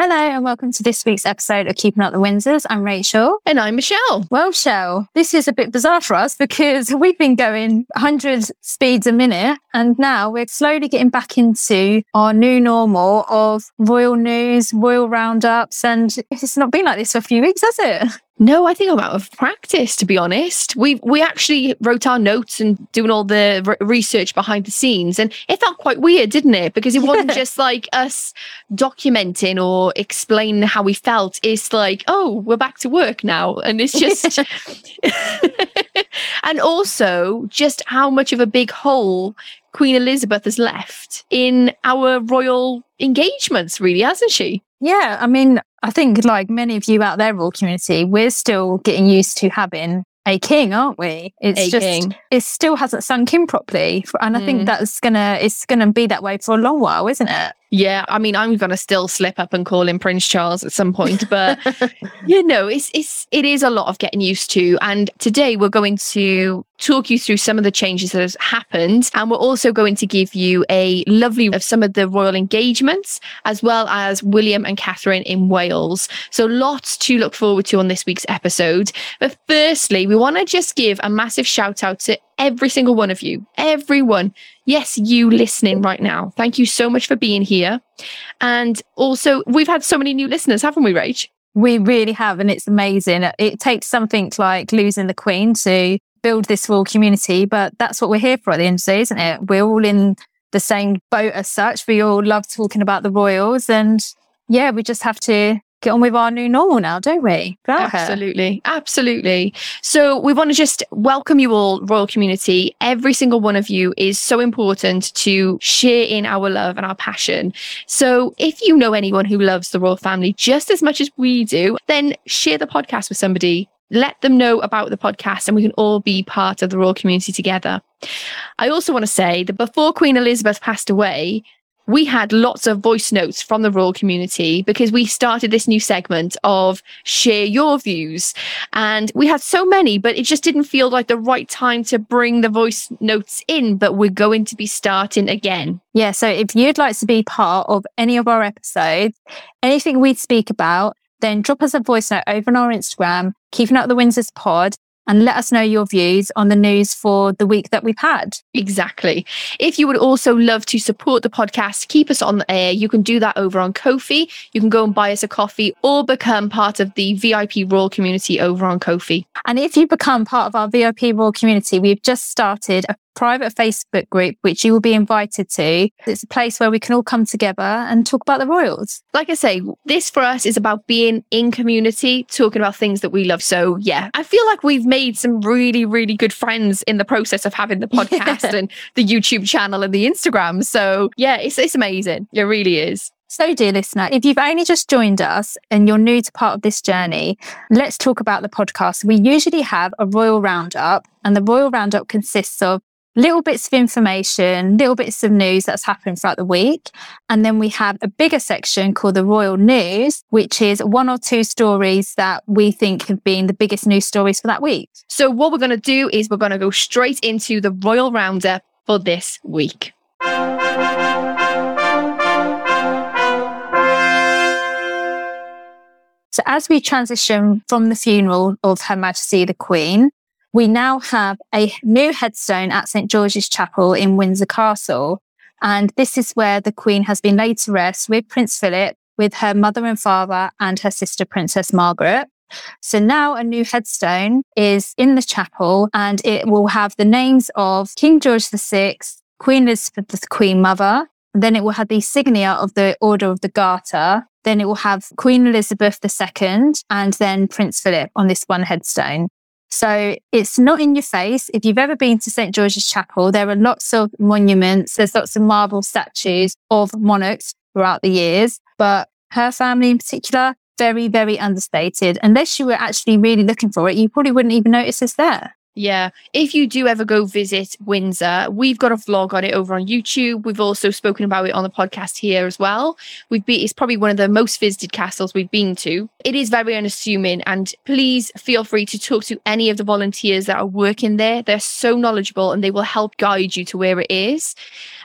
Hello and welcome to this week's episode of Keeping Up the Windsors. I'm Rachel. And I'm Michelle. Well, Michelle, this is a bit bizarre for us because we've been going 100 speeds a minute and now we're slowly getting back into our new normal of royal news, royal roundups, and it's not been like this for a few weeks, has it? No, I think I'm out of practice, to be honest. We we actually wrote our notes and doing all the re- research behind the scenes, and it felt quite weird, didn't it? Because it wasn't just like us documenting or explaining how we felt. It's like, oh, we're back to work now, and it's just, and also just how much of a big hole Queen Elizabeth has left in our royal engagements, really, hasn't she? Yeah, I mean, I think like many of you out there, royal community, we're still getting used to having a king, aren't we? It's a just king. it still hasn't sunk in properly, and I mm. think that's gonna it's gonna be that way for a long while, isn't it? Yeah, I mean, I'm going to still slip up and call him Prince Charles at some point, but you know, it's it's it is a lot of getting used to. And today we're going to talk you through some of the changes that has happened, and we're also going to give you a lovely of some of the royal engagements, as well as William and Catherine in Wales. So lots to look forward to on this week's episode. But firstly, we want to just give a massive shout out to every single one of you, everyone. Yes, you listening right now. Thank you so much for being here. And also, we've had so many new listeners, haven't we, Rach? We really have. And it's amazing. It takes something like losing the Queen to build this royal community, but that's what we're here for at the end of the day, isn't it? We're all in the same boat as such. We all love talking about the royals. And yeah, we just have to get on with our new normal now, don't we? absolutely. Absolutely. So we want to just welcome you all, Royal Community. Every single one of you is so important to share in our love and our passion. So if you know anyone who loves the Royal family just as much as we do, then share the podcast with somebody. Let them know about the podcast and we can all be part of the Royal community together. I also want to say that before Queen Elizabeth passed away, we had lots of voice notes from the royal community because we started this new segment of share your views. And we had so many, but it just didn't feel like the right time to bring the voice notes in. But we're going to be starting again. Yeah. So if you'd like to be part of any of our episodes, anything we speak about, then drop us a voice note over on our Instagram, Keeping Up the Windsors Pod, and let us know your views on the news for the week that we've had. Exactly. If you would also love to support the podcast, keep us on the air, you can do that over on Ko-fi. You can go and buy us a coffee or become part of the VIP Royal community over on Ko-fi. And if you become part of our VIP Royal community, we've just started a private Facebook group, which you will be invited to. It's a place where we can all come together and talk about the royals. Like I say, this for us is about being in community, talking about things that we love. So, yeah, I feel like we've made some really, really good friends in the process of having the podcast and the YouTube channel and the Instagram. So, yeah, it's, it's amazing. It really is. So, dear listener, if you've only just joined us and you're new to part of this journey, let's talk about the podcast. We usually have a royal roundup, and the royal roundup consists of little bits of information, little bits of news that's happened throughout the week. And then we have a bigger section called the Royal News, which is one or two stories that we think have been the biggest news stories for that week. So, what we're going to do is we're going to go straight into the Royal Roundup for this week. So, as we transition from the funeral of Her Majesty the Queen we now have a new headstone at St. George's Chapel in Windsor Castle. And this is where the Queen has been laid to rest with Prince Philip, with her mother and father, and her sister, Princess Margaret. So now a new headstone is in the chapel and it will have the names of King George VI, Queen Elizabeth, the Queen Mother. Then it will have the insignia of the Order of the Garter. Then it will have Queen Elizabeth II and then Prince Philip on this one headstone. So it's not in your face. If you've ever been to St. George's Chapel, there are lots of monuments. There's lots of marble statues of monarchs throughout the years, but her family in particular, very, very understated. Unless you were actually really looking for it, you probably wouldn't even notice it's there. Yeah. If you do ever go visit Windsor, we've got a vlog on it over on YouTube. We've also spoken about it on the podcast here as well. We've been, it's probably one of the most visited castles we've been to. It is very unassuming and please feel free to talk to any of the volunteers that are working there. They're so knowledgeable and they will help guide you to where it is.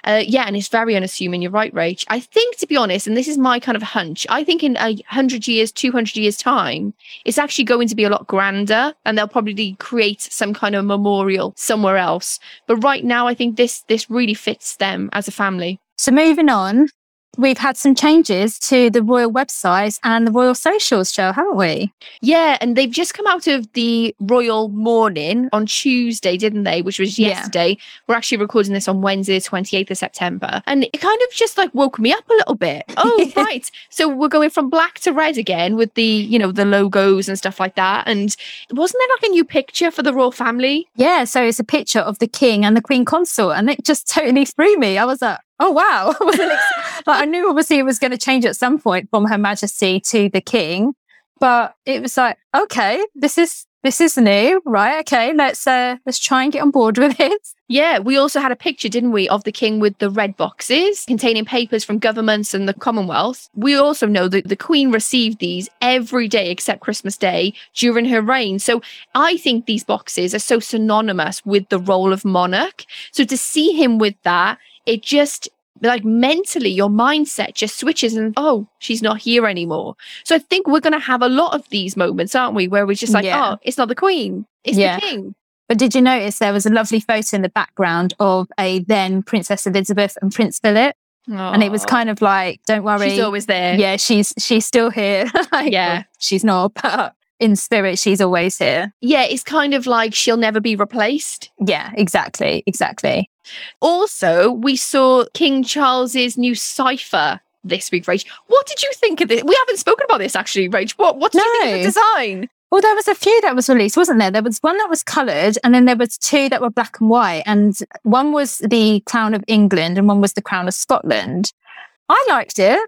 Uh, yeah, and it's very unassuming. You're right, Rach. I think, to be honest, and this is my kind of hunch, I think in a hundred years, two hundred years time, it's actually going to be a lot grander, and they'll probably create some kind of memorial somewhere else. But right now, I think this this really fits them as a family. So moving on, we've had some changes to the royal website and the royal socials show, haven't we? Yeah, and they've just come out of the royal mourning on Tuesday, didn't they? Which was Yeah. yesterday. We're actually recording this on Wednesday, the 28th of September. And it kind of just like woke me up a little bit. Oh, right. So we're going from black to red again with the, you know, the logos and stuff like that. And wasn't there like a new picture for the royal family? Yeah, so it's a picture of the king and the queen consort, and it just totally threw me. I was like, oh wow. I ex- like I knew obviously it was going to change at some point from Her Majesty to the king, but it was like, okay, this is this is new, right? Okay, let's uh let's try and get on board with it. Yeah, we also had a picture, didn't we, of the king with the red boxes containing papers from governments and the Commonwealth. We also know that the queen received these every day except Christmas Day during her reign. So I think these boxes are so synonymous with the role of monarch. So to see him with that, it just like mentally your mindset just switches and oh she's not here anymore so i think we're going to have a lot of these moments aren't we where we're just like Yeah. oh it's not the queen it's Yeah. the king But did you notice there was a lovely photo in the background of a then Princess Elizabeth and Prince Philip, and it was kind of like, don't worry, she's always there yeah, she's she's still here. Like, Yeah. she's not, but in spirit, she's always here. yeah, it's kind of like she'll never be replaced. Yeah, exactly, exactly. Also, we saw King Charles's new cipher this week, Rach. What did you think of this? We haven't spoken about this actually, Rach. What what did you think of the design? Well, there was a few that was released, wasn't there? There was one that was coloured, and then there was two that were black and white, and one was the Crown of England, and one was the Crown of Scotland. I liked it,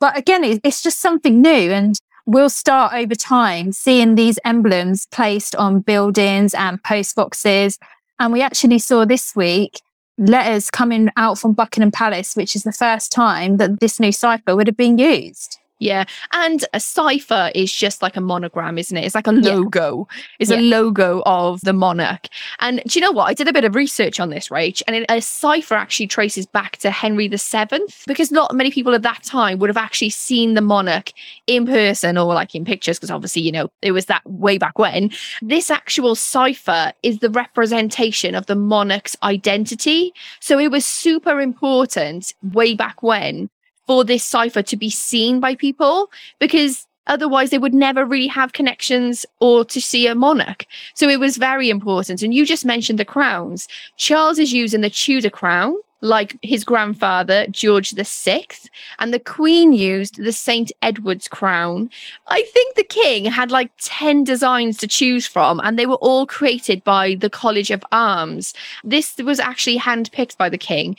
but again, it's just something new, and we'll start over time seeing these emblems placed on buildings and post boxes. And we actually saw this week letters coming out from Buckingham Palace, which is the first time that this new cipher would have been used. Yeah, and a cipher is just like a monogram, isn't it? It's like a Yeah. logo. It's a logo of the monarch. And do you know what? I did a bit of research on this, Rach, and it, a cipher actually traces back to Henry VII because not many people at that time would have actually seen the monarch in person or like in pictures because obviously, you know, it was that way back when. This actual cipher is the representation of the monarch's identity. So it was super important way back when for this cipher to be seen by people because otherwise they would never really have connections or to see a monarch. So it was very important. And you just mentioned the crowns. Charles is using the Tudor crown. Like his grandfather, George VI, and the Queen used the St. Edward's crown. I think the King had like 10 designs to choose from, and they were all created by the College of Arms. This was actually handpicked by the King.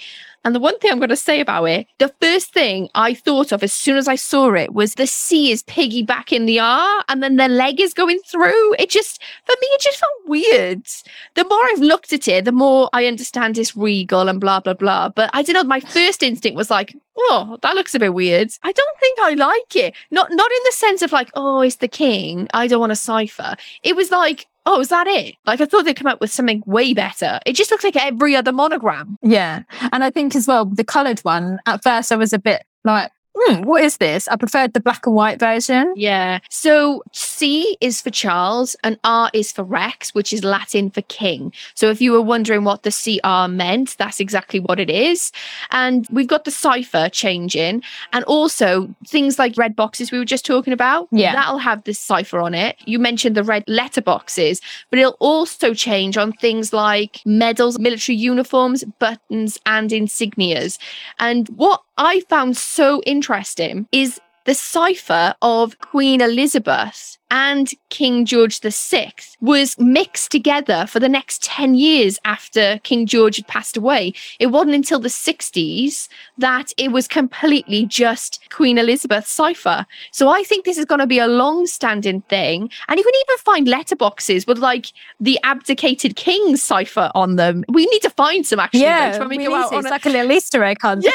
And the one thing I'm going to say about it, the first thing I thought of as soon as I saw it was the C is piggybacking the R and then the leg is going through. It just, for me, it just felt weird. The more I've looked at it, the more I understand it's regal and blah, blah, blah. But I don't know, my first instinct was like, oh, that looks a bit weird. I don't think I like it. Not, not in the sense of like, oh, it's the king. I don't want a cipher. It was like, oh, is that it? Like I thought they'd come up with something way better. It just looks like every other monogram. Yeah. And I think as well, the coloured one, at first I was a bit like, hmm, what is this? I preferred the black and white version. Yeah. So C is for Charles and R is for Rex, which is Latin for king. So if you were wondering what the CR meant, that's exactly what it is. And we've got the cipher changing and also things like red boxes we were just talking about. Yeah. That'll have this cipher on it. You mentioned the red letter boxes, but it'll also change on things like medals, military uniforms, buttons, and insignias. And what I found so interesting is the cipher of Queen Elizabeth and King George VI was mixed together for the next 10 years after King George had passed away. It wasn't until the 60s that it was completely just Queen Elizabeth's cipher. So I think this is going to be a long standing thing. And you can even find letterboxes with like the abdicated king's cipher on them. We need to find some actually. Yeah, when we, we go out to. on it's a- like a little Easter egg hunt. yeah,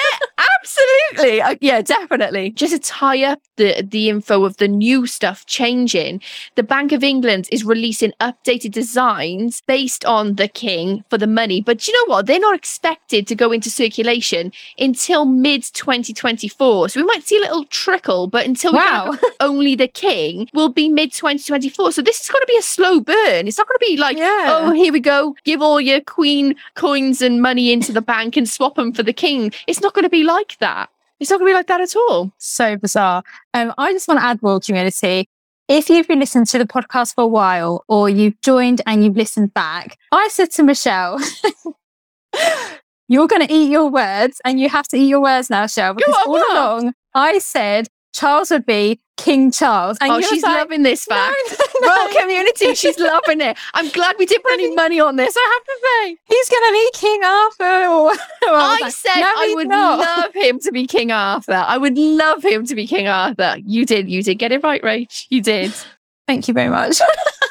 absolutely. Uh, yeah, definitely. Just to tie up the the info of the new stuff changing, the Bank of England is releasing updated designs based on the king for the money. But you know what? They're not expected to go into circulation until mid 2024. So we might see a little trickle, but until Wow. only the king will be mid 2024. So this is going to be a slow burn. It's not going to be like, Yeah. oh, here we go, give all your queen coins and money into the bank and swap them for the king. It's not going to be like that. It's not going to be like that at all. so bizarre. Um, I just want to add, Royal Community, if you've been listening to the podcast for a while or you've joined and you've listened back, I said to Michelle, you're going to eat your words and you have to eat your words now, Michelle, because all along I said Charles would be King Charles. And oh, she's like, loving this fact. no, no, Royal community, she's loving it. I'm glad we didn't put any money on this. I have to say. He's going to be King Arthur. Or, or I, like, said "No, I would not." love him to be King Arthur. I would love him to be King Arthur. You did. You did get it right, Rach. You did. Thank you very much.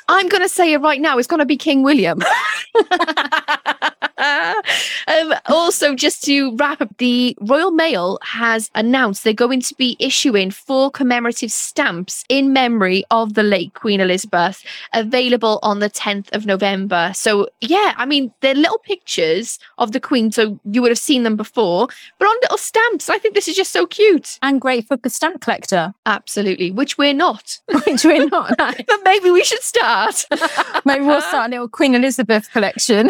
I'm going to say it right now. It's going to be King William. um, also, just to wrap up, the Royal Mail has announced they're going to be issuing four commemorative stamps in memory of the late Queen Elizabeth, available on the 10th of November. So, yeah, I mean, they're little pictures of the Queen, so you would have seen them before, but on little stamps. I think this is just so cute. and great for the stamp collector, Absolutely, which we're not. which we're not. But maybe we should start. Maybe we'll start a little Queen Elizabeth collection.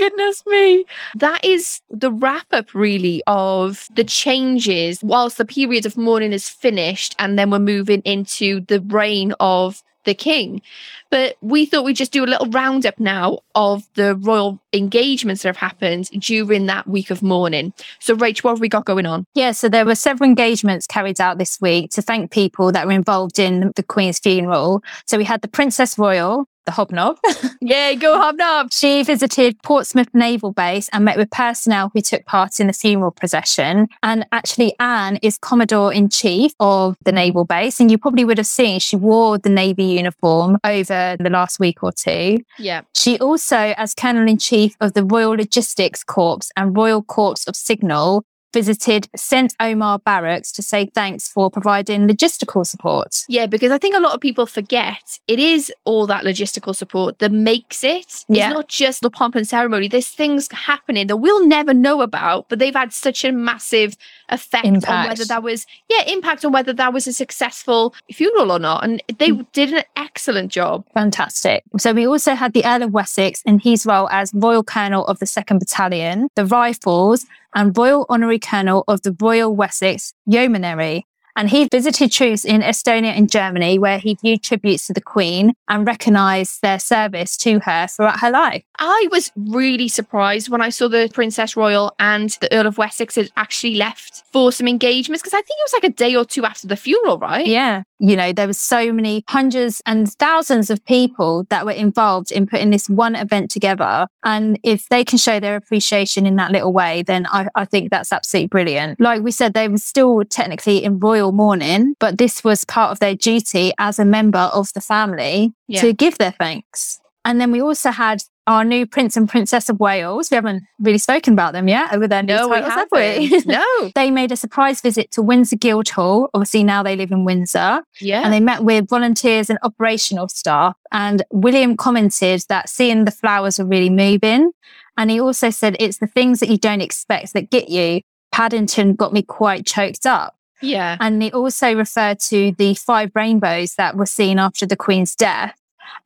Goodness me. That is the wrap up, really, of the changes whilst the period of mourning is finished, and then we're moving into the reign of the king. But we thought we'd just do a little roundup now of the royal engagements that have happened during that week of mourning. So, Rach, what have we got going on? Yeah, so there were several engagements carried out this week to thank people that were involved in the Queen's funeral. So we had the Princess Royal, the Hobnob. Yay, go hobnob! she visited Portsmouth Naval Base and met with personnel who took part in the funeral procession. And actually, Anne is Commodore in Chief of the Naval Base. And you probably would have seen she wore the Navy uniform over the last week or two. Yeah. She also, as Colonel in Chief of the Royal Logistics Corps and Royal Corps of Signal, visited St. Omer Barracks to say thanks for providing logistical support. Yeah, because I think a lot of people forget it is all that logistical support that makes it. Yeah. It's not just the pomp and ceremony. There's things happening that we'll never know about, but they've had such a massive effect on whether that was, yeah, impact on whether that was a successful funeral or not. And they Mm. did an excellent job. Fantastic. So we also had the Earl of Wessex in his role as Royal Colonel of the 2nd Battalion, the Rifles, and Royal Honorary Colonel of the Royal Wessex Yeomanry. And he visited troops in Estonia and Germany, where he viewed tributes to the Queen and recognised their service to her throughout her life. I was really surprised when I saw the Princess Royal and the Earl of Wessex had actually left for some engagements because I think it was like a day or two after the funeral, right? Yeah. You know, there were so many hundreds and thousands of people that were involved in putting this one event together. And if they can show their appreciation in that little way, then I, I think that's absolutely brilliant. Like we said, they were still technically in royal mourning, but this was part of their duty as a member of the family Yeah. to give their thanks. And then we also had our new Prince and Princess of Wales. We haven't really spoken about them yet with their new No, titles, have we? no. they made a surprise visit to Windsor Guildhall. Obviously, now they live in Windsor Yeah. and they met with volunteers and operational staff. And William commented that seeing the flowers were really moving. And he also said, it's the things that you don't expect that get you. Paddington got me quite choked up. yeah. And he also referred to the five rainbows that were seen after the Queen's death.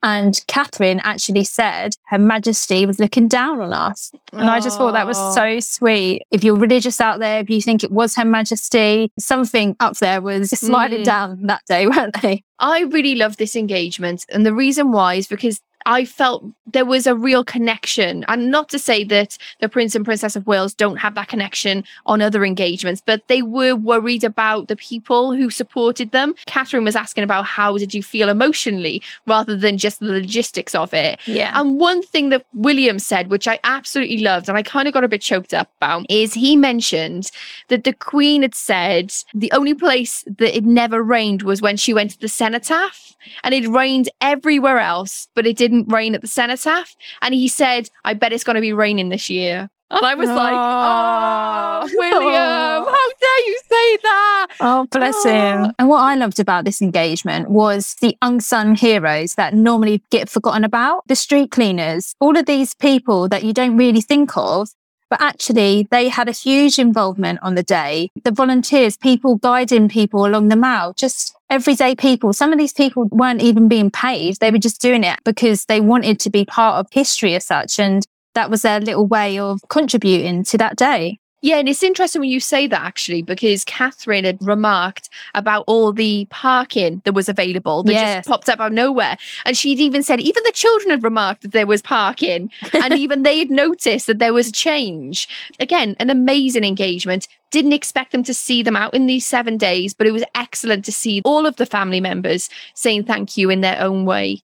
And Catherine actually said Her Majesty was looking down on us. And I just thought that was so sweet. If you're religious out there, if you think it was Her Majesty, something up there was smiling Mm. down that day, weren't they? I really love this engagement. And the reason why is because I felt there was a real connection. And not to say that the Prince and Princess of Wales don't have that connection on other engagements, but they were worried about the people who supported them. Catherine was asking about how did you feel emotionally rather than just the logistics of it. Yeah. And one thing that William said, which I absolutely loved, and I kind of got a bit choked up about, is he mentioned that the Queen had said the only place that it never rained was when she went to the cenotaph, and it rained everywhere else, but it didn't rain at the cenotaph. And he said, I bet it's going to be raining this year. And I was like, oh, oh William, how dare you say that? Oh, bless him. Oh. And what I loved about this engagement was the unsung heroes that normally get forgotten about the street cleaners, all of these people that you don't really think of. But actually, they had a huge involvement on the day. The volunteers, people guiding people along the mall, just everyday people. Some of these people weren't even being paid. They were just doing it because they wanted to be part of history as such. And that was their little way of contributing to that day. Yeah, and it's interesting when you say that actually, because Catherine had remarked about all the parking that was available that Yes. just popped up out of nowhere. And she'd even said, even the children had remarked that there was parking, and even they had noticed that there was a change. Again, an amazing engagement. Didn't expect them to see them out in these seven days, but it was excellent to see all of the family members saying thank you in their own way.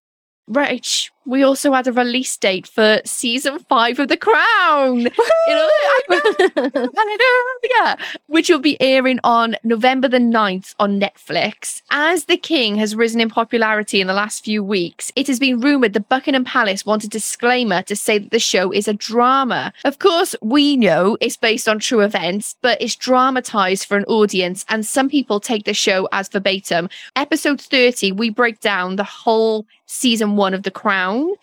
Right. We also had a release date for season five of The Crown. You know, I- Hallelujah. Which will be airing on November the 9th on Netflix. As The King has risen in popularity in the last few weeks, it has been rumoured that Buckingham Palace want a disclaimer to say that the show is a drama. Of course, we know it's based on true events, but it's dramatised for an audience, and some people take the show as verbatim. Episode 30, we break down the whole season one of The Crown.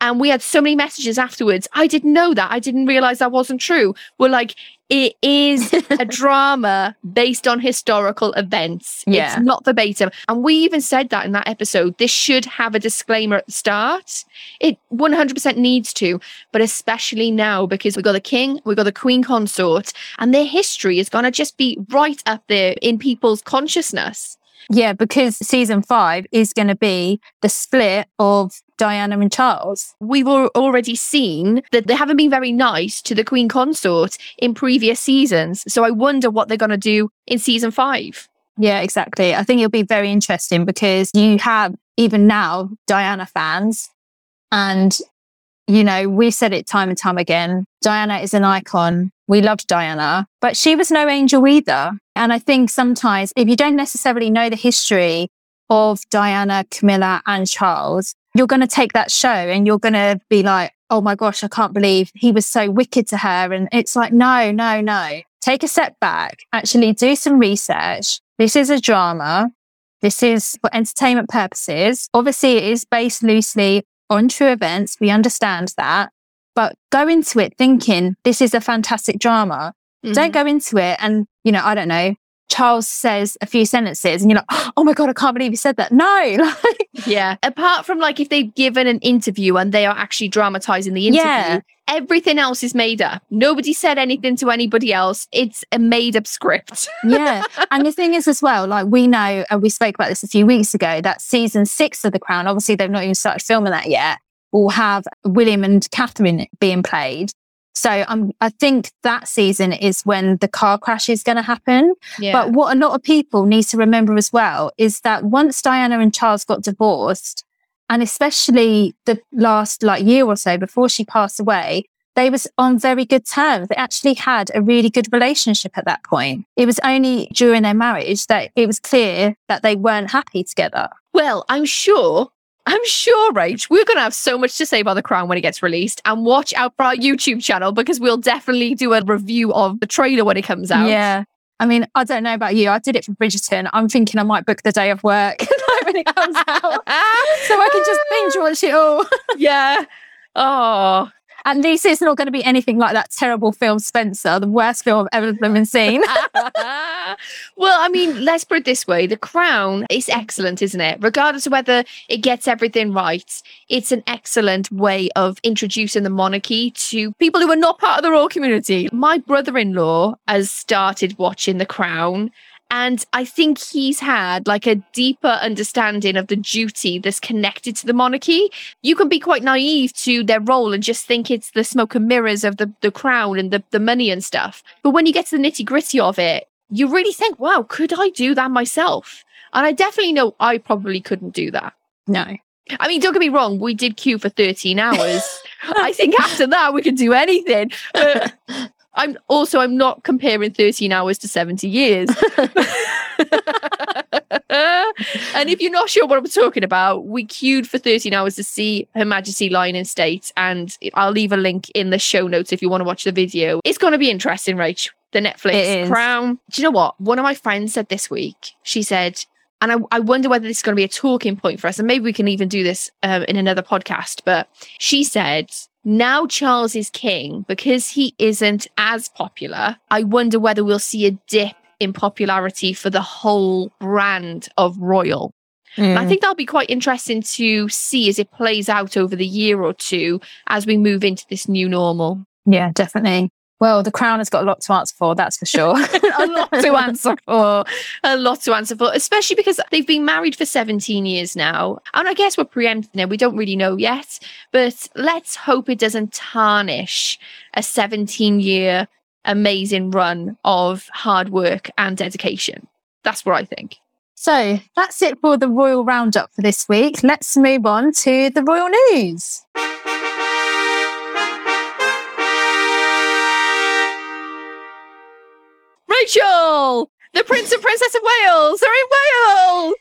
And we had so many messages afterwards. I didn't know that. I didn't realize that wasn't true. We're like, it is a drama based on historical events. Yeah. It's not verbatim. And we even said that in that episode. This should have a disclaimer at the start. It 100% needs to, but especially now because we've got the king, we've got the queen consort, and their history is going to just be right up there in people's consciousness. Yeah, because season five is going to be the split of Diana and Charles. we've already seen that they haven't been very nice to the Queen Consort in previous seasons. So I wonder what they're going to do in season five. Yeah, exactly. I think it'll be very interesting because you have even now Diana fans and you know, we've said it time and time again. Diana is an icon. We loved Diana, but she was no angel either. And I think sometimes if you don't necessarily know the history of Diana, Camilla and Charles, you're going to take that show and you're going to be like, Oh my gosh, I can't believe he was so wicked to her. And it's like, no, no, no. Take a step back, actually do some research. This is a drama. This is for entertainment purposes. Obviously, it is based loosely on true events. We understand that. But go into it thinking this is a fantastic drama. Don't mm-hmm. go into it and, you know, I don't know, Charles says a few sentences and you're like, oh my God, I can't believe he said that. No. Like, Yeah. Apart from like if they've given an interview and they are actually dramatizing the interview, Yeah. everything else is made up. Nobody said anything to anybody else. It's a made up script. yeah. And the thing is, as well, like we know, and we spoke about this a few weeks ago, that season six of The Crown, obviously they've not even started filming that yet, will have William and Catherine being played. So um, I think that season is when the car crash is going to happen. Yeah. But what a lot of people need to remember as well is that once Diana and Charles got divorced, and especially the last like year or so before she passed away, they was on very good terms. They actually had a really good relationship at that point. It was only during their marriage that it was clear that they weren't happy together. Well, I'm sure. I'm sure, Rach, we're going to have so much to say about The Crown when it gets released. And watch out for our YouTube channel because we'll definitely do a review of the trailer when it comes out. Yeah. I mean, I don't know about you. I did it for Bridgerton. I'm thinking I might book the day of work when it comes out so I can just binge watch it all. yeah. Oh, At this is not going to be anything like that terrible film Spencer, the worst film I've ever been seen. well, I mean, let's put it this way The Crown is excellent, isn't it? Regardless of whether it gets everything right, it's an excellent way of introducing the monarchy to people who are not part of the royal community. My brother in law has started watching The Crown. And I think he's had like a deeper understanding of the duty that's connected to the monarchy. You can be quite naive to their role and just think it's the smoke and mirrors of the, the crown and the, the money and stuff. But when you get to the nitty gritty of it, you really think, wow, could I do that myself? And I definitely know I probably couldn't do that. No. I mean, don't get me wrong, we did queue for 13 hours. I think after that we could do anything. But I'm also I'm not comparing 13 hours to 70 years. and if you're not sure what I'm talking about, we queued for 13 hours to see Her Majesty lying in state. And I'll leave a link in the show notes if you want to watch the video. It's going to be interesting, Rach. The Netflix Crown. Do you know what? One of my friends said this week, she said, and I, I wonder whether this is going to be a talking point for us. And maybe we can even do this um, in another podcast. But she said, now Charles is king because he isn't as popular. I wonder whether we'll see a dip in popularity for the whole brand of royal. Mm. I think that'll be quite interesting to see as it plays out over the year or two as we move into this new normal. Yeah, definitely. Well, the crown has got a lot to answer for, that's for sure. a lot to answer for. A lot to answer for, especially because they've been married for 17 years now. And I guess we're preempting it. We don't really know yet. But let's hope it doesn't tarnish a 17 year amazing run of hard work and dedication. That's what I think. So that's it for the Royal Roundup for this week. Let's move on to the Royal News. Rachel! The Prince and Princess of Wales are in Wales!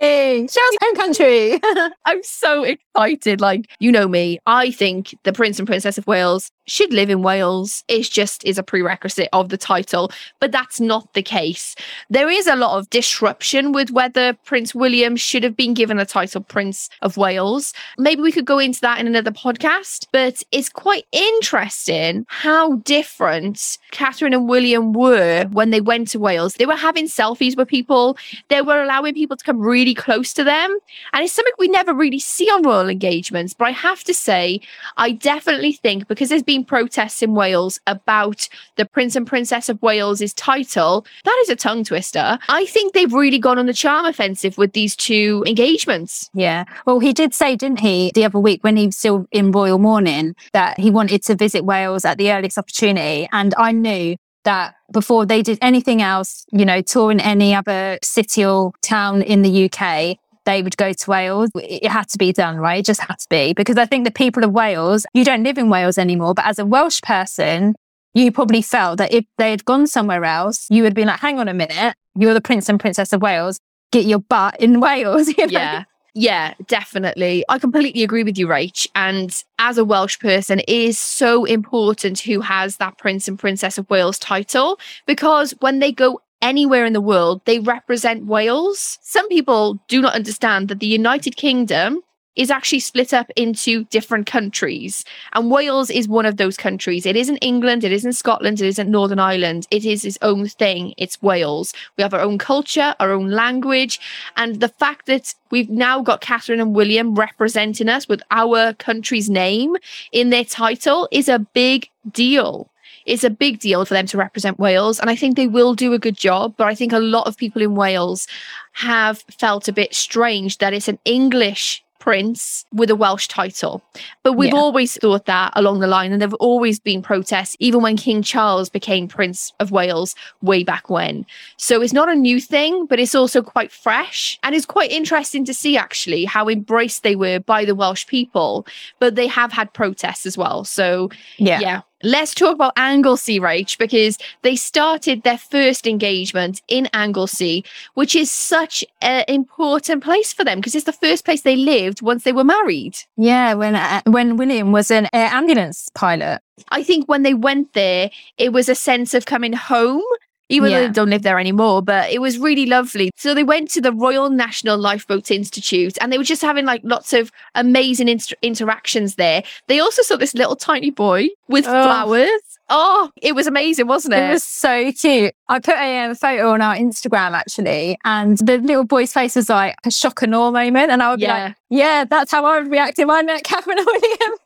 Yay! Shell's home country. I'm so excited. Like, you know me. I think the Prince and Princess of Wales should live in Wales. It just is a prerequisite of the title, but that's not the case. There is a lot of disruption with whether Prince William should have been given the title Prince of Wales. Maybe we could go into that in another podcast, but it's quite interesting how different Catherine and William were when they went to Wales. They were having selfies with people, they were allowing people to come really close to them. And it's something we never really see on royal engagements. But I have to say, I definitely think because there's been been protests in Wales about the Prince and Princess of Wales's title. That is a tongue twister. I think they've really gone on the charm offensive with these two engagements. Yeah. Well, he did say, didn't he, the other week when he was still in royal mourning, that he wanted to visit Wales at the earliest opportunity. And I knew that before they did anything else, you know, touring any other city or town in the UK, they would go to Wales. It had to be done, right? It just had to be. Because I think the people of Wales, you don't live in Wales anymore, but as a Welsh person, you probably felt that if they had gone somewhere else, you would be like, hang on a minute, you're the Prince and Princess of Wales, get your butt in Wales. You know? Yeah. Yeah, definitely. I completely agree with you, Rach. And as a Welsh person, it is so important who has that Prince and Princess of Wales title because when they go anywhere in the world, they represent Wales. Some people do not understand that the United Kingdom is actually split up into different countries. And Wales is one of those countries. It isn't England, it isn't Scotland, it isn't Northern Ireland. It is its own thing. It's Wales. We have our own culture, our own language. And the fact that we've now got Catherine and William representing us with our country's name in their title is a big deal it's a big deal for them to represent Wales. And I think they will do a good job. But I think a lot of people in Wales have felt a bit strange that it's an English prince with a Welsh title. But we've yeah. always thought that along the line, and there have always been protests, even when King Charles became Prince of Wales way back when. So it's not a new thing, but it's also quite fresh. And it's quite interesting to see actually how embraced they were by the Welsh people. But they have had protests as well. So yeah. yeah Let's talk about Anglesey, Rach, because they started their first engagement in Anglesey, which is such an important place for them because it's the first place they lived once they were married. Yeah, when uh, when William was an air ambulance pilot. I think when they went there, it was a sense of coming home even yeah. though they don't live there anymore. But it was really lovely. So they went to the Royal National Lifeboat Institute and they were just having like lots of amazing inter- interactions there. They also saw this little tiny boy with oh. flowers. Oh, it was amazing, wasn't it? It was so cute. I put a um, photo on our Instagram actually, and the little boy's face was like a shock and awe moment. And I would yeah. be like, yeah, that's how I would react if I met Catherine William.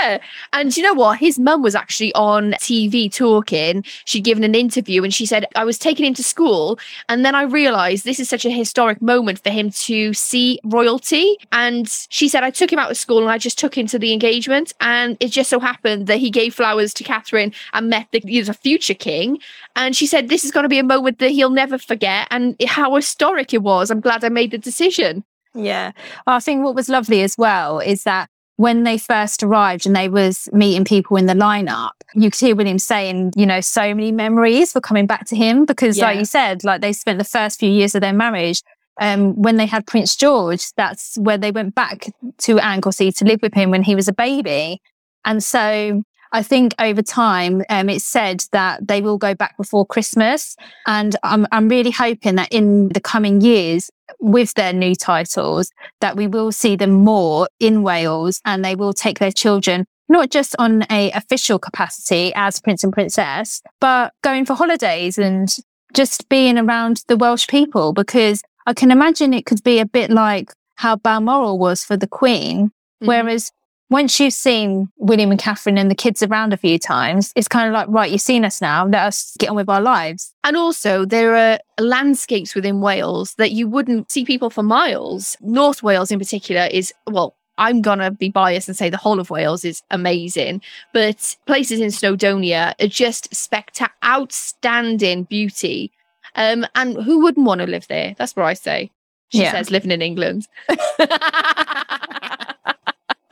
yeah. And you know what? His mum was actually on TV talking. She'd given an interview and she said, I was taken into school. And then I realized this is such a historic moment for him to see royalty. And she said, I took him out of school and I just took him to the engagement. And it just so happened that he gave flowers to Catherine and met the, he was a future king. And she said, This is going to be a moment that he'll never forget. And how historic it was. I'm glad I made the decision. Yeah. I think what was lovely as well is that when they first arrived and they was meeting people in the lineup, you could hear William saying, you know, so many memories were coming back to him because, Yeah. like you said, like they spent the first few years of their marriage. Um, when they had Prince George, that's where they went back to Anglesey to live with him when he was a baby. And so I think over time, um, it's said that they will go back before Christmas. And I'm, I'm really hoping that in the coming years, with their new titles, that we will see them more in Wales and they will take their children not just on a official capacity as prince and princess, but going for holidays and just being around the Welsh people because I can imagine it could be a bit like how Balmoral was for the Queen. Mm-hmm. Whereas once you've seen William and Catherine and the kids around a few times, it's kind of like, right, you've seen us now. Let us get on with our lives. And also, there are landscapes within Wales that you wouldn't see people for miles. North Wales, in particular, is, well, I'm going to be biased and say the whole of Wales is amazing, but places in Snowdonia are just spectac- outstanding beauty. Um, and who wouldn't want to live there? That's what I say. She Yeah. says, living in England.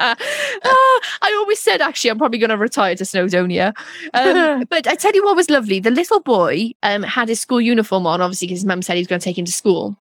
Ah, I always said, actually, I'm probably going to retire to Snowdonia. Um, but I tell you what was lovely. The little boy um, had his school uniform on, obviously, because his mum said he was going to take him to school.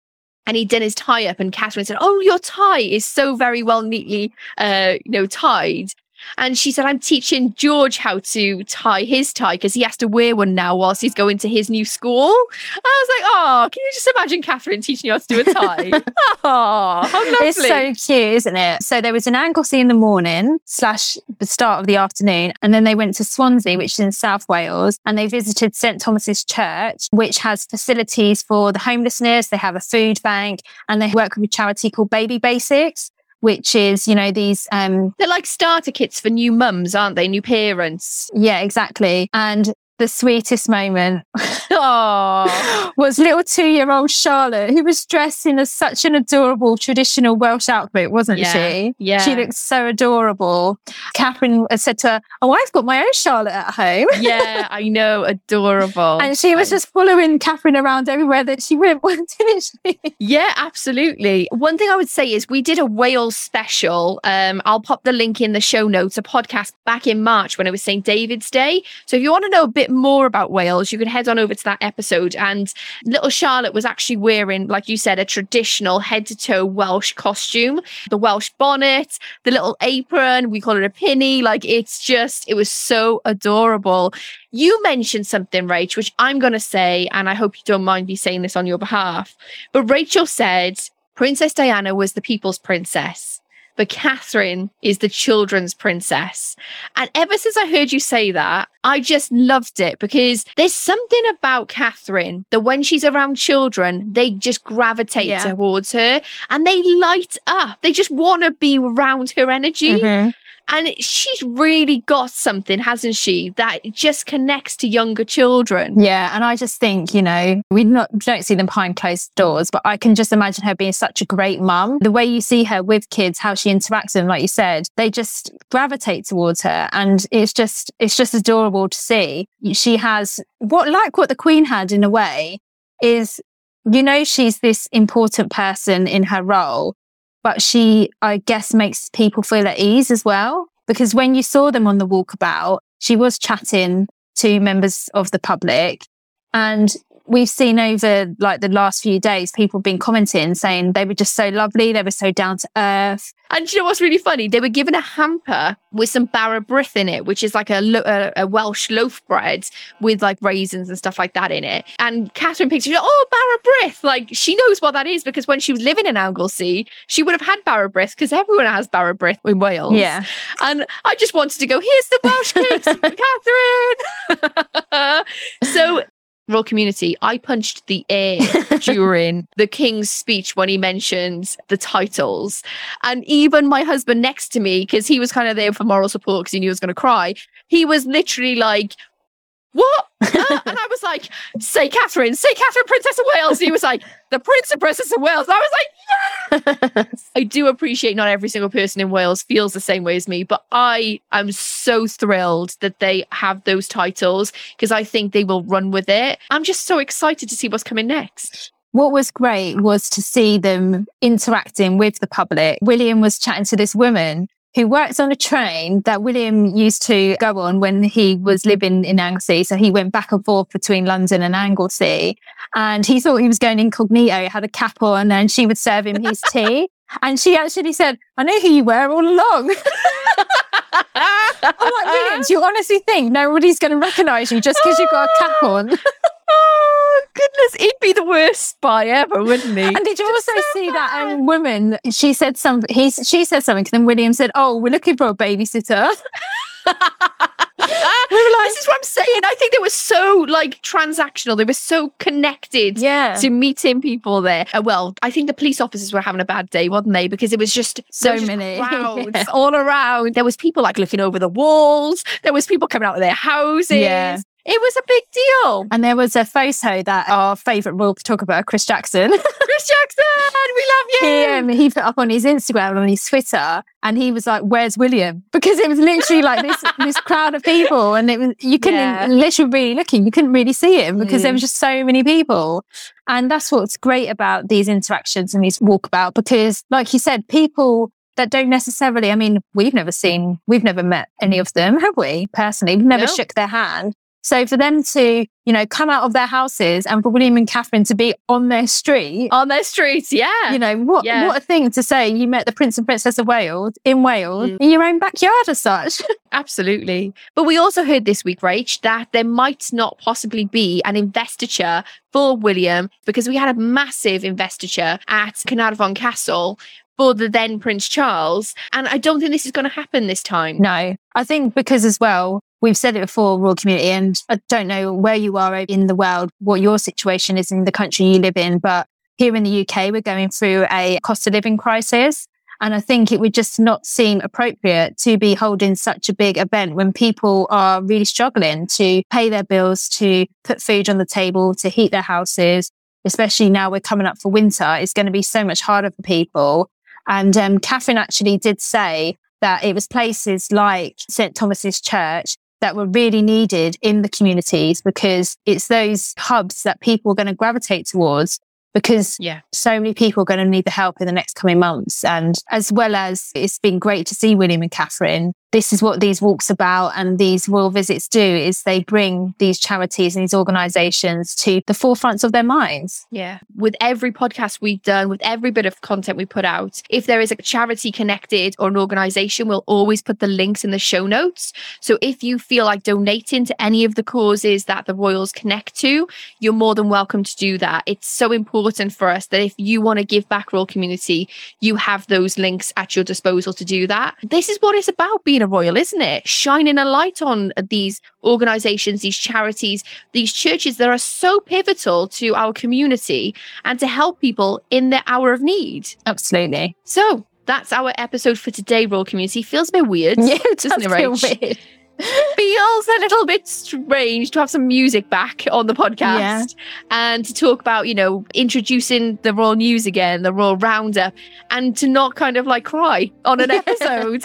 And he'd done his tie up, and Catherine said, "Oh, your tie is so very well neatly, uh, you know, tied." And she said, "I'm teaching George how to tie his tie because he has to wear one now whilst he's going to his new school." I was like, "Oh, can you just imagine Catherine teaching you how to do a tie? oh, how lovely!" It's so cute, isn't it? So there was an Anglesey in the morning slash the start of the afternoon, and then they went to Swansea, which is in South Wales, and they visited St Thomas's Church, which has facilities for the homelessness. They have a food bank, and they work with a charity called Baby Basics, which is you know these um They're like starter kits for new mums, aren't they? New parents. yeah exactly and. The sweetest moment Oh, was little two-year-old Charlotte, who was dressed in a, such an adorable traditional Welsh outfit, wasn't Yeah, she? yeah. She looked so adorable. Catherine said to her, "Oh, I've got my own Charlotte at home." yeah, I know, adorable. And she was just following Catherine around everywhere that she went, didn't she? Yeah, absolutely. One thing I would say is we did a Wales special. Um, I'll pop the link in the show notes, a podcast back in March when it was St. David's Day. So if you want to know a bit more about Wales, you can head on over to that episode. And little Charlotte was actually wearing, like you said, a traditional head to toe Welsh costume, the Welsh bonnet, the little apron. We call it a pinny. Like it's just, it was so adorable. You mentioned something, Rach, which I'm going to say, and I hope you don't mind me saying this on your behalf. But Rachel said Princess Diana was the people's princess, but Catherine is the children's princess. And ever since I heard you say that, I just loved it because there's something about Catherine that when she's around children, they just gravitate Yeah. towards her and they light up. They just want to be around her energy. Mm-hmm. And she's really got something, hasn't she, that just connects to younger children. Yeah, and I just think, you know, we not don't see them behind closed doors, but I can just imagine her being such a great mum. The way you see her with kids, how she interacts with them, like you said, they just gravitate towards her, and it's just it's just adorable to see. She has what like what the Queen had in a way is, you know, she's this important person in her role, but she, I guess, makes people feel at ease as well. Because when you saw them on the walkabout, she was chatting to members of the public. And we've seen over like the last few days, people have been commenting saying they were just so lovely. They were so down to earth. And you know what's really funny? They were given a hamper with some bara brith in it, which is like a, lo- a, a Welsh loaf bread with like raisins and stuff like that in it. And Catherine picked it up, oh, bara brith. Like she knows what that is because when she was living in Anglesey, she would have had bara brith because everyone has bara brith in Wales. Yeah. And I just wanted to go, here's the Welsh cakes, Catherine. so royal community, I punched the air during the king's speech when he mentioned the titles. And even my husband next to me, because he was kind of there for moral support because he knew I was going to cry, he was literally like, what? Uh, and I was like, say Catherine, say Catherine, Princess of Wales. And he was like, the Prince and Princess of Wales. And I was like, yes. I do appreciate not every single person in Wales feels the same way as me, but I am so thrilled that they have those titles because I think they will run with it. I'm just so excited to see what's coming next. What was great was to see them interacting with the public. William was chatting to this woman who worked on a train that William used to go on when he was living in Anglesey. So he went back and forth between London and Anglesey. And he thought he was going incognito, had a cap on, and she would serve him his tea. And she actually said, I know who you were all along. I'm like, William, do you honestly think nobody's going to recognize you just because you've got a cap on? he'd be the worst spy ever, wouldn't he? And did you also so see bad. that um, woman? She said something. He she said something, and then William said, "Oh, we're looking for a babysitter." we were like, this is what I'm saying. I think they were so like transactional. They were so connected yeah. to meeting people there. Uh, well, I think the police officers were having a bad day, wasn't they? Because it was just so was many crowds yeah. all around. There was people like looking over the walls. There was people coming out of their houses. Yeah. It was a big deal. And there was a photo that our favourite royal photographer, Chris Jackson. Chris Jackson, we love you. He, um, he put up on his Instagram and on his Twitter, and he was like, "Where's William?" Because it was literally like this this crowd of people, and it was you couldn't yeah. literally really looking, you couldn't really see him because mm. there was just so many people. And that's what's great about these interactions and these walkabout, because like you said, people that don't necessarily, I mean, we've never seen, we've never met any of them, have we? Personally, we've never no. shook their hand. So for them to, you know, come out of their houses and for William and Catherine to be on their street. On their streets, yeah. You know, what yeah. what a thing to say you met the Prince and Princess of Wales in Wales mm. in your own backyard as such. Absolutely. But we also heard this week, Rach, that there might not possibly be an investiture for William because we had a massive investiture at Caernarfon Castle for the then Prince Charles. And I don't think this is going to happen this time. No, I think because as well, We've said it before, royal community, and I don't know where you are in the world, what your situation is in the country you live in, but here in the UK, we're going through a cost of living crisis. And I think it would just not seem appropriate to be holding such a big event when people are really struggling to pay their bills, to put food on the table, to heat their houses. Especially now we're coming up for winter, it's going to be so much harder for people. And um, Catherine actually did say that it was places like St. Thomas's Church that were really needed in the communities because it's those hubs that people are going to gravitate towards because yeah. so many people are going to need the help in the next coming months. And as well as it's been great to see William and Catherine this is what these walks about and these royal visits do is they bring these charities and these organizations to the forefronts of their minds. Yeah. With every podcast we've done with every bit of content we put out if there is a charity connected or an organization we'll always put the links in the show notes. So if you feel like donating to any of the causes that the royals connect to you're more than welcome to do that. It's so important for us that if you want to give back royal community you have those links at your disposal to do that. This is what it's about being a royal, isn't it? Shining a light on these organizations, these charities, these churches that are so pivotal to our community and to help people in their hour of need. Absolutely. So that's our episode for today, Royal Community. Feels a bit weird. Yeah, it doesn't it, feel weird. feels a little bit strange to have some music back on the podcast yeah. and to talk about, you know, introducing the Royal News again, the Royal Roundup, and to not kind of like cry on an episode.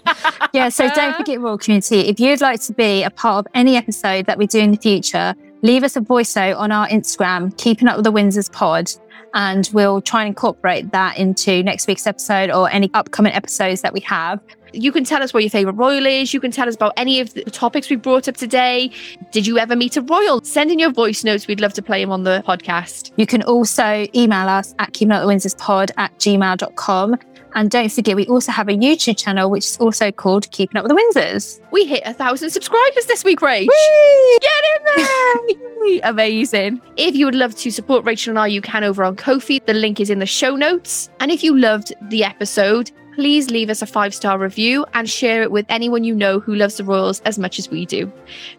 yeah, so don't forget, Royal Community, if you'd like to be a part of any episode that we do in the future, leave us a voice note on our Instagram, Keeping Up with the Windsors Pod, and we'll try and incorporate that into next week's episode or any upcoming episodes that we have. You can tell us what your favourite royal is. You can tell us about any of the topics we brought up today. Did you ever meet a royal? Send in your voice notes. We'd love to play them on the podcast. You can also email us at keeping up the Windsors pod at gmail.com and don't forget, we also have a YouTube channel, which is also called Keeping Up with the Windsors. We hit a thousand subscribers this week, Rach. Whee! Get in there! Amazing. If you would love to support Rachel and I, you can over on Ko-fi. The link is in the show notes. And if you loved the episode, please leave us a five star review and share it with anyone you know who loves the Royals as much as we do.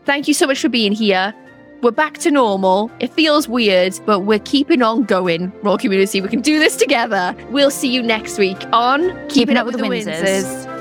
Thank you so much for being here. We're back to normal. It feels weird, but we're keeping on going, Royal Community. We can do this together. We'll see you next week on Keeping Up with the Windsors. Windsors.